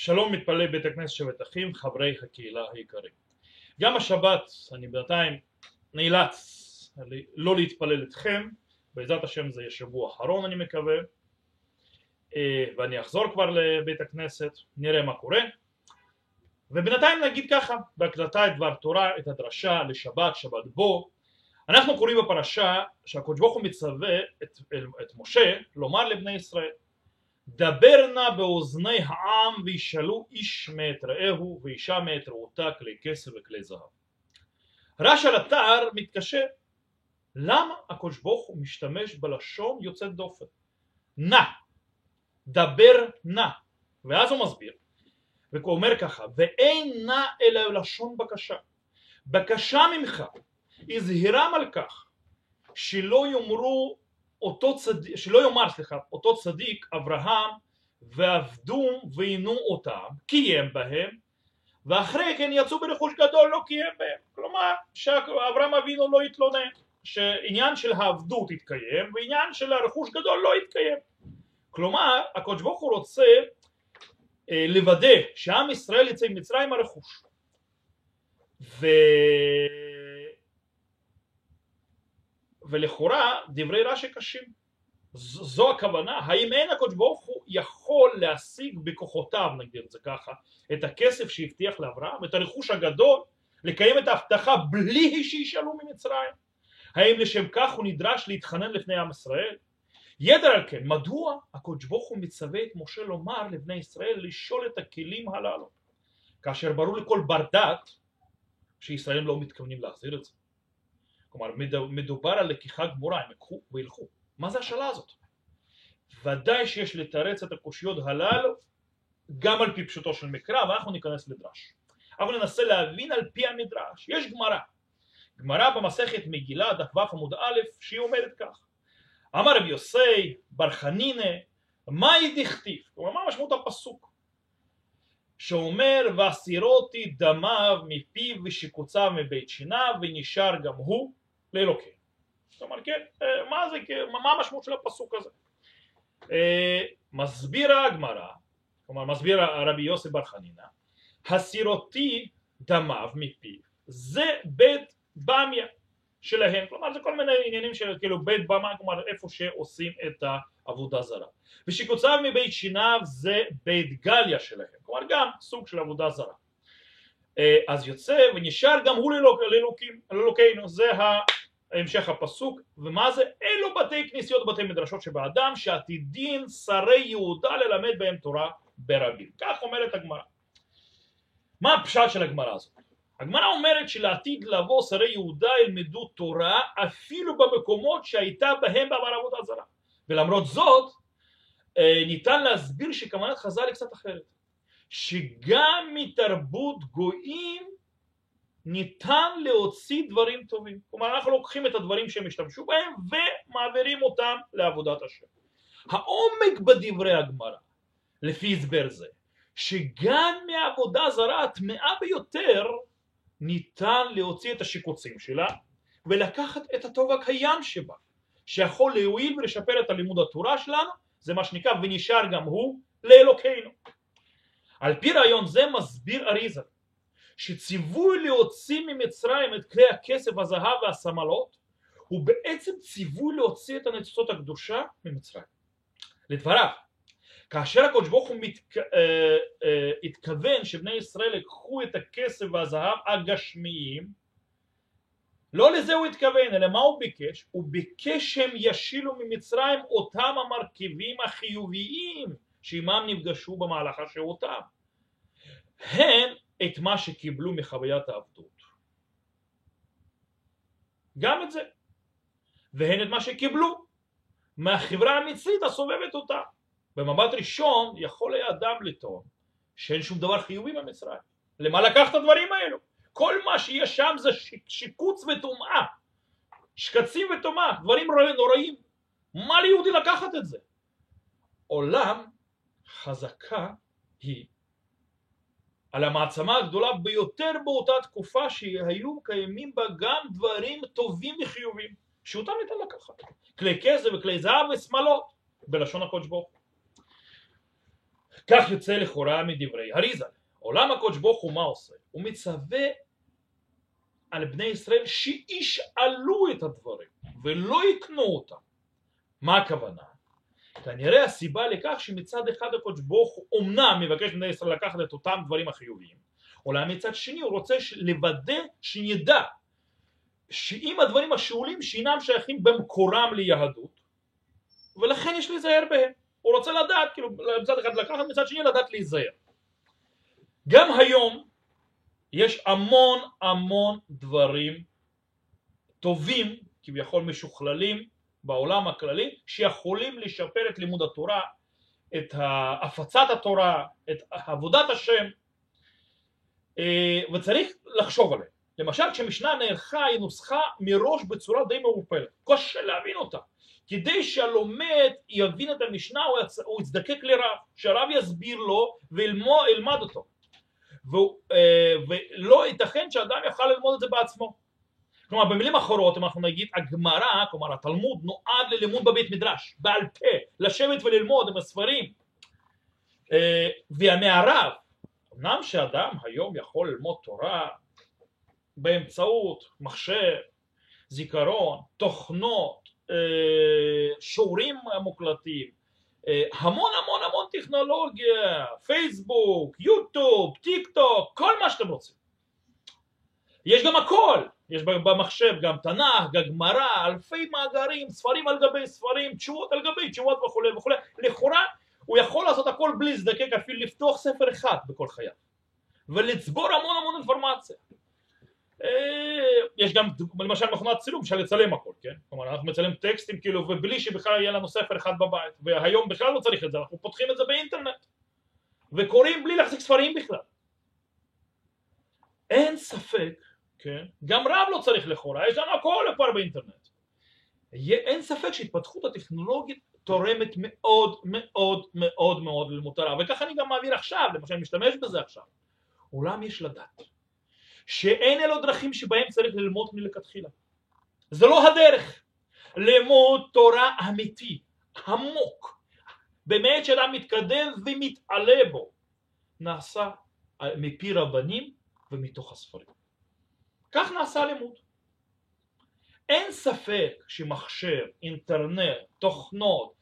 שלום מתפלא בית הכנסת שבת אחים, חברי הקהילה היקרים. גם השבת אני בינתיים נאלץ לא להתפלל אתכם, בעזרת השם זה יהיה שבוע אחרון אני מקווה, אה, ואני אחזור כבר לבית הכנסת, נראה מה קורה. ובינתיים נגיד ככה, בהקלטה את דבר תורה, את הדרשה לשבת, שבת בו. אנחנו קוראים בפרשה שהקדוש ברוך הוא מצווה את, את משה לומר לבני ישראל דבר נא באוזני העם וישאלו איש מאת רעהו ואישה מאת רעותה כלי כסף וכלי זהב. רש על אתר מתקשה למה הקדוש ברוך הוא משתמש בלשון יוצאת דופן? נא, דבר נא, ואז הוא מסביר. והוא אומר ככה ואין נא אלא לשון בקשה. בקשה ממך הזהירם על כך שלא יאמרו אותו צדיק, שלא יאמר סליחה, אותו צדיק אברהם ועבדו ועינו אותם, קיים בהם ואחרי כן יצאו ברכוש גדול לא קיים בהם. כלומר שאברהם אבינו לא התלונן שעניין של העבדות יתקיים ועניין של הרכוש גדול לא יתקיים. כלומר הקדוש ברוך הוא רוצה אה, לוודא שעם ישראל יצא ממצרים הרכוש. ו... ולכאורה דברי רש"י קשים. זו הכוונה, האם אין הקדוש ברוך הוא יכול להשיג בכוחותיו, נגדיר את זה ככה, את הכסף שהבטיח לאברהם, את הרכוש הגדול, לקיים את ההבטחה בלי שישאלו ממצרים? האם לשם כך הוא נדרש להתחנן לפני עם ישראל? יתר על כן, מדוע הקדוש ברוך הוא מצווה את משה לומר לבני ישראל לשאול את הכלים הללו, כאשר ברור לכל בר דעת שישראל לא מתכוונים להחזיר את זה. כלומר מדובר על לקיחה גמורה, הם יקחו וילכו. מה זה השאלה הזאת? ודאי שיש לתרץ את הקושיות הללו גם על פי פשוטו של מקרא ואנחנו ניכנס לדרש. אנחנו ננסה להבין על פי המדרש. יש גמרא. גמרא במסכת מגילה דף ו עמוד א' שהיא אומרת כך אמר רבי יוסי בר חנינא מהי דכתיב? כלומר מה משמעות הפסוק? שאומר והסירותי דמיו מפיו ושיקוציו מבית שיניו ונשאר גם הוא לאלוקים. זאת אומרת כן, אה, מה זה, מה המשמעות של הפסוק הזה? אה, מסביר הגמרא, כלומר מסביר הרבי יוסף בר חנינא, הסירותי דמיו מפיו זה בית במיה שלהם, כלומר זה כל מיני עניינים של כאילו בית במה, כלומר איפה שעושים את העבודה זרה. ושיקוציו מבית שיניו זה בית גליה שלהם, כלומר גם סוג של עבודה זרה. אה, אז יוצא ונשאר גם הוא לאלוקינו, זה המשך הפסוק, ומה זה? אלו בתי כנסיות ובתי מדרשות שבאדם שעתידין שרי יהודה ללמד בהם תורה ברבים. כך אומרת הגמרא. מה הפשט של הגמרא הזאת? הגמרא אומרת שלעתיד לבוא שרי יהודה ילמדו תורה אפילו במקומות שהייתה בהם בעבר עבודה זרה ולמרות זאת אה, ניתן להסביר שכוונת חז"ל היא קצת אחרת שגם מתרבות גויים ניתן להוציא דברים טובים. כלומר אנחנו לוקחים את הדברים שהם השתמשו בהם ומעבירים אותם לעבודת השם. העומק בדברי הגמרא לפי הסבר זה שגם מעבודה זרה הטמאה ביותר ניתן להוציא את השיקוצים שלה ולקחת את הטוב הקיים שבה שיכול להועיל ולשפר את הלימוד התורה שלנו זה מה שנקרא ונשאר גם הוא לאלוקינו על פי רעיון זה מסביר אריזה שציווי להוציא ממצרים את כלי הכסף הזהב והסמלות הוא בעצם ציווי להוציא את הניצוצות הקדושה ממצרים לדבריו כאשר הקדוש ברוך הוא מתכ... אה, אה, התכוון שבני ישראל יקחו את הכסף והזהב הגשמיים לא לזה הוא התכוון אלא מה הוא ביקש? הוא ביקש שהם ישילו ממצרים אותם המרכיבים החיוביים שעימם נפגשו במהלך השהותם הן את מה שקיבלו מחוויית העבדות גם את זה והן את מה שקיבלו מהחברה המצרית הסובבת אותה במבט ראשון יכול היה אדם לטעון שאין שום דבר חיובי במצרים. למה לקח את הדברים האלו? כל מה שיש שם זה שיקוץ וטומאה, שקצים וטומאה, דברים נוראים. מה ליהודי לקחת את זה? עולם חזקה היא על המעצמה הגדולה ביותר באותה תקופה שהיו קיימים בה גם דברים טובים וחיובים שאותם ניתן לקחת כלי כסף וכלי זהב ושמאלות בלשון הקודש ברוך כך יוצא לכאורה מדברי הריזה. עולם הקודש ברוך הוא מה עושה? הוא מצווה על בני ישראל שישאלו את הדברים ולא יקנו אותם. מה הכוונה? כנראה הסיבה לכך שמצד אחד הקודש ברוך הוא אומנם מבקש מבני ישראל לקחת את אותם דברים החיוביים, אולם מצד שני הוא רוצה לוודא שנדע שאם הדברים השאולים שאינם שייכים במקורם ליהדות ולכן יש להיזהר בהם. הוא רוצה לדעת, כאילו מצד אחד לקחת, מצד שני לדעת להיזהר. גם היום יש המון המון דברים טובים, כביכול משוכללים בעולם הכללי, שיכולים לשפר את לימוד התורה, את הפצת התורה, את עבודת השם, אה, וצריך לחשוב עליהם. למשל כשמשנה נערכה היא נוסחה מראש בצורה די מעורפלת, קשה להבין אותה. כדי שהלומד יבין את המשנה הוא יזדקק לרב, שהרב יסביר לו וילמד אותו. אה, ולא ייתכן שאדם יוכל ללמוד את זה בעצמו. כלומר במילים אחרות אם אנחנו נגיד הגמרא, כלומר התלמוד נועד ללימוד בבית מדרש, בעל פה, לשבת וללמוד עם הספרים אה, והמערב, אמנם שאדם היום יכול ללמוד תורה באמצעות מחשב, זיכרון, תוכנות, אה, שיעורים מוקלטים, אה, המון המון המון טכנולוגיה, פייסבוק, יוטיוב, טיק טוק, כל מה שאתם רוצים. יש גם הכל, יש במחשב גם תנ"ך, גמרא, אלפי מאגרים, ספרים על גבי ספרים, תשובות על גבי תשובות וכולי וכולי. לכאורה הוא יכול לעשות הכל בלי להזדקק אפילו לפתוח ספר אחד בכל חייו ולצבור המון המון אינפורמציה. אה, יש גם למשל מכונת צילום אפשר לצלם הכל, כן? כלומר אנחנו מצלם טקסטים כאילו ובלי שבכלל יהיה לנו ספר אחד בבית והיום בכלל לא צריך את זה, אנחנו פותחים את זה באינטרנט וקוראים בלי להחזיק ספרים בכלל אין ספק, כן? גם רב לא צריך לכאורה, יש לנו הכל כבר באינטרנט אין ספק שהתפתחות הטכנולוגית תורמת מאוד מאוד מאוד מאוד ללימוד תורה וככה אני גם מעביר עכשיו, למשל אני משתמש בזה עכשיו אולם יש לדעת שאין אלו דרכים שבהם צריך ללמוד מלכתחילה. זה לא הדרך. לימוד תורה אמיתי, עמוק, באמת שאדם מתקדם ומתעלה בו, נעשה מפי רבנים ומתוך הספרים. כך נעשה לימוד. אין ספק שמחשב, אינטרנט, תוכנות,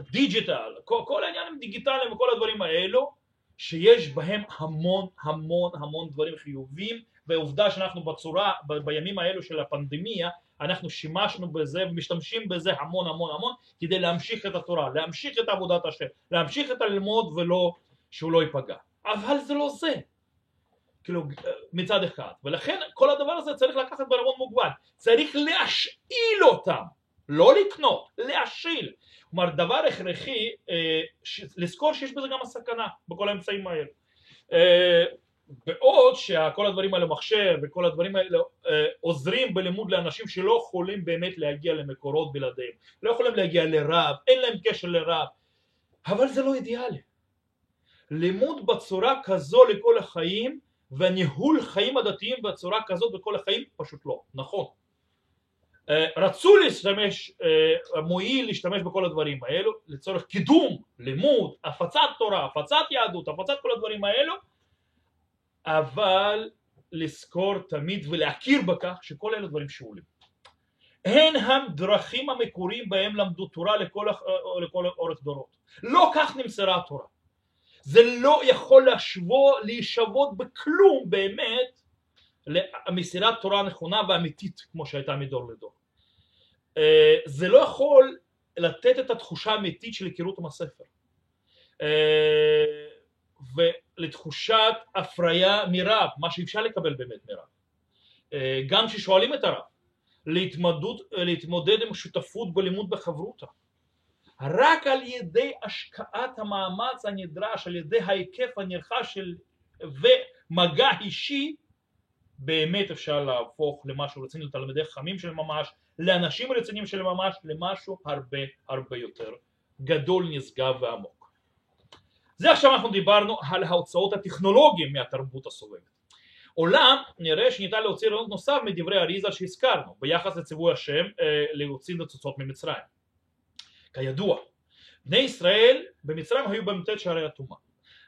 דיג'יטל, כל, כל העניינים דיגיטליים וכל הדברים האלו, שיש בהם המון המון המון דברים חיוביים ועובדה שאנחנו בצורה, ב, בימים האלו של הפנדמיה, אנחנו שימשנו בזה ומשתמשים בזה המון המון המון כדי להמשיך את התורה, להמשיך את עבודת השם, להמשיך את הלמוד ולא, שהוא לא ייפגע. אבל זה לא זה. כאילו מצד אחד. ולכן כל הדבר הזה צריך לקחת בערבון מוגבל. צריך להשאיל אותם. לא לקנות להשיל. כלומר דבר הכרחי אה. לזכור שיש בזה גם הסכנה בכל האמצעים האלה. אה, בעוד שכל הדברים האלה מחשב וכל הדברים האלה אה, עוזרים בלימוד לאנשים שלא יכולים באמת להגיע למקורות בלעדיהם. לא יכולים להגיע לרב, אין להם קשר לרב. אבל זה לא אידיאלי. לימוד בצורה כזו לכל החיים וניהול חיים הדתיים בצורה כזאת בכל החיים פשוט לא, נכון אה, רצו להשתמש, אה, מועיל להשתמש בכל הדברים האלו לצורך קידום, לימוד, הפצת תורה, הפצת יהדות, הפצת כל הדברים האלו אבל לזכור תמיד ולהכיר בכך שכל אלה דברים שאולים. הן הדרכים המקוריים בהם למדו תורה לכל, לכל אורך דורות. לא כך נמסרה התורה. זה לא יכול להשוות, להישוות בכלום באמת למסירת תורה נכונה ואמיתית כמו שהייתה מדור לדור. אה, זה לא יכול לתת את התחושה האמיתית של היכרות עם הספר. אה, ולתחושת הפריה מרב, מה שאפשר לקבל באמת מרב. אה, גם כששואלים את הרב, להתמודד, להתמודד עם שותפות בלימוד בחברותה. רק על ידי השקעת המאמץ הנדרש, על ידי ההיקף הנרחש של ומגע אישי, באמת אפשר להפוך למשהו רציני לתלמידי חכמים של ממש, לאנשים רציניים של ממש, למשהו הרבה הרבה יותר גדול, נשגב ועמוק. זה עכשיו אנחנו דיברנו על ההוצאות הטכנולוגיים מהתרבות הסובבת. עולם נראה שניתן להוציא רעיון נוסף מדברי אריזה שהזכרנו ביחס לציווי השם אה, להוציא נצוצות ממצרים. כידוע, בני ישראל במצרים היו במ"ט שערי הטומאה.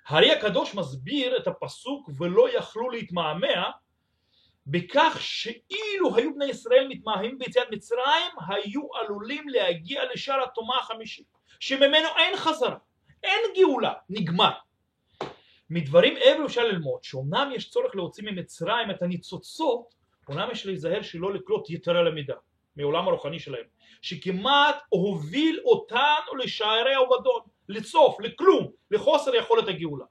הארי הקדוש מסביר את הפסוק ולא יכלו להתמהמה בכך שאילו היו בני ישראל מתמהמים ביציאת מצרים היו עלולים להגיע לשער הטומאה החמישי שממנו אין חזרה, אין גאולה, נגמר. מדברים אלו אפשר ללמוד שאומנם יש צורך להוציא ממצרים את הניצוצות, אומנם יש להיזהר שלא לקלוט יתרה למידה מעולם הרוחני שלהם, שכמעט הוביל אותנו לשערי האובדון, לצוף, לכלום, לחוסר יכולת הגאולה.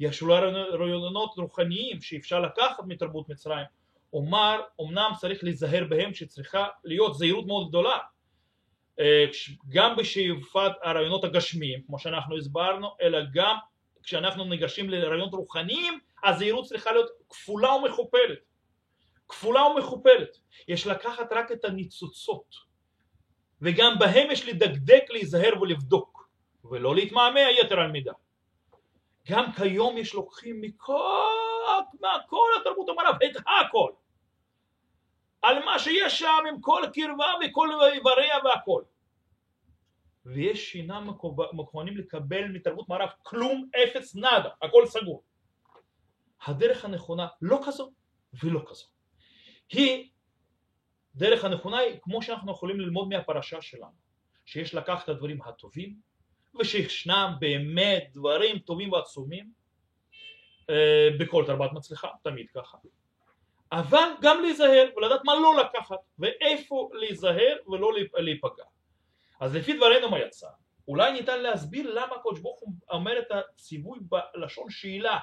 יש אולי רעיונות רוחניים שאפשר לקחת מתרבות מצרים, אומר, אמנם צריך להיזהר בהם שצריכה להיות זהירות מאוד גדולה. גם בשאיפת הרעיונות הגשמיים כמו שאנחנו הסברנו אלא גם כשאנחנו ניגשים לרעיונות רוחניים הזהירות צריכה להיות כפולה ומכופלת כפולה ומכופלת. יש לקחת רק את הניצוצות. וגם בהם יש לדקדק להיזהר ולבדוק ולא להתמהמה יתר על מידה גם כיום יש לוקחים מכל, מכל התרבות המערב את הכל. על מה שיש שם עם כל קרבה וכל איבריה והכל. ויש אינם מכוונים לקבל מתרבות מערב כלום אפס נאדה הכל סגור. הדרך הנכונה לא כזו ולא כזו היא דרך הנכונה היא כמו שאנחנו יכולים ללמוד מהפרשה שלנו שיש לקחת את הדברים הטובים ושישנם באמת דברים טובים ועצומים אה, בכל תרבת מצליחה, תמיד ככה. אבל גם להיזהר ולדעת מה לא לקחת ואיפה להיזהר ולא להיפגע. אז לפי דברינו מה יצא? אולי ניתן להסביר למה הקדוש ברוך הוא אומר את הציווי בלשון שאלה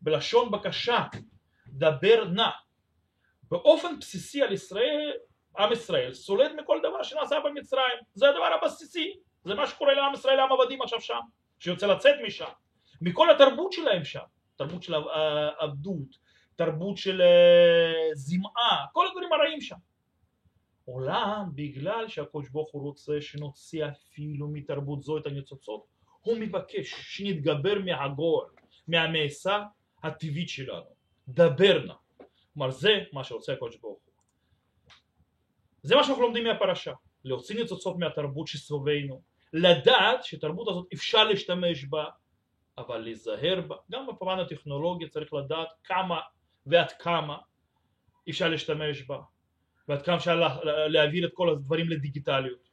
בלשון בקשה דבר נא באופן בסיסי על ישראל עם ישראל סולד מכל דבר שנעשה במצרים. זה הדבר הבסיסי. זה מה שקורה לעם ישראל לעם עבדים עכשיו שם שיוצא לצאת משם. מכל התרבות שלהם שם. תרבות של עבדות תרבות של אה, זמעה כל הדברים הרעים שם. עולם בגלל שהקדוש ברוך הוא רוצה שנוציא אפילו מתרבות זו את הניצוצות הוא מבקש שנתגבר מהגול מהמעשה הטבעית שלנו. דבר נא כלומר זה מה שרוצה הקדוש ברוך הוא. זה מה שאנחנו לומדים מהפרשה להוציא ניצוצות מהתרבות שסובבנו לדעת שתרבות הזאת אפשר להשתמש בה אבל להיזהר בה. גם בפרן הטכנולוגיה צריך לדעת כמה ועד כמה אפשר להשתמש בה ועד כמה אפשר להעביר את כל הדברים לדיגיטליות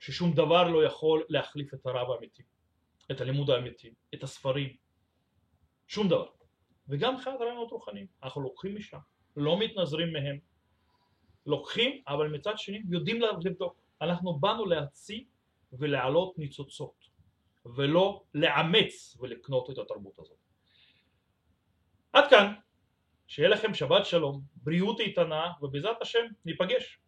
ששום דבר לא יכול להחליף את הרב האמיתי את הלימוד האמיתי, את הספרים שום דבר וגם מבחינת רעיונות רוחניים. אנחנו לוקחים משם, לא מתנזרים מהם. לוקחים אבל מצד שני יודעים לבדוק. אנחנו באנו להציג ולהעלות ניצוצות ולא לאמץ ולקנות את התרבות הזאת. עד כאן. שיהיה לכם שבת שלום, בריאות איתנה ובעזרת השם ניפגש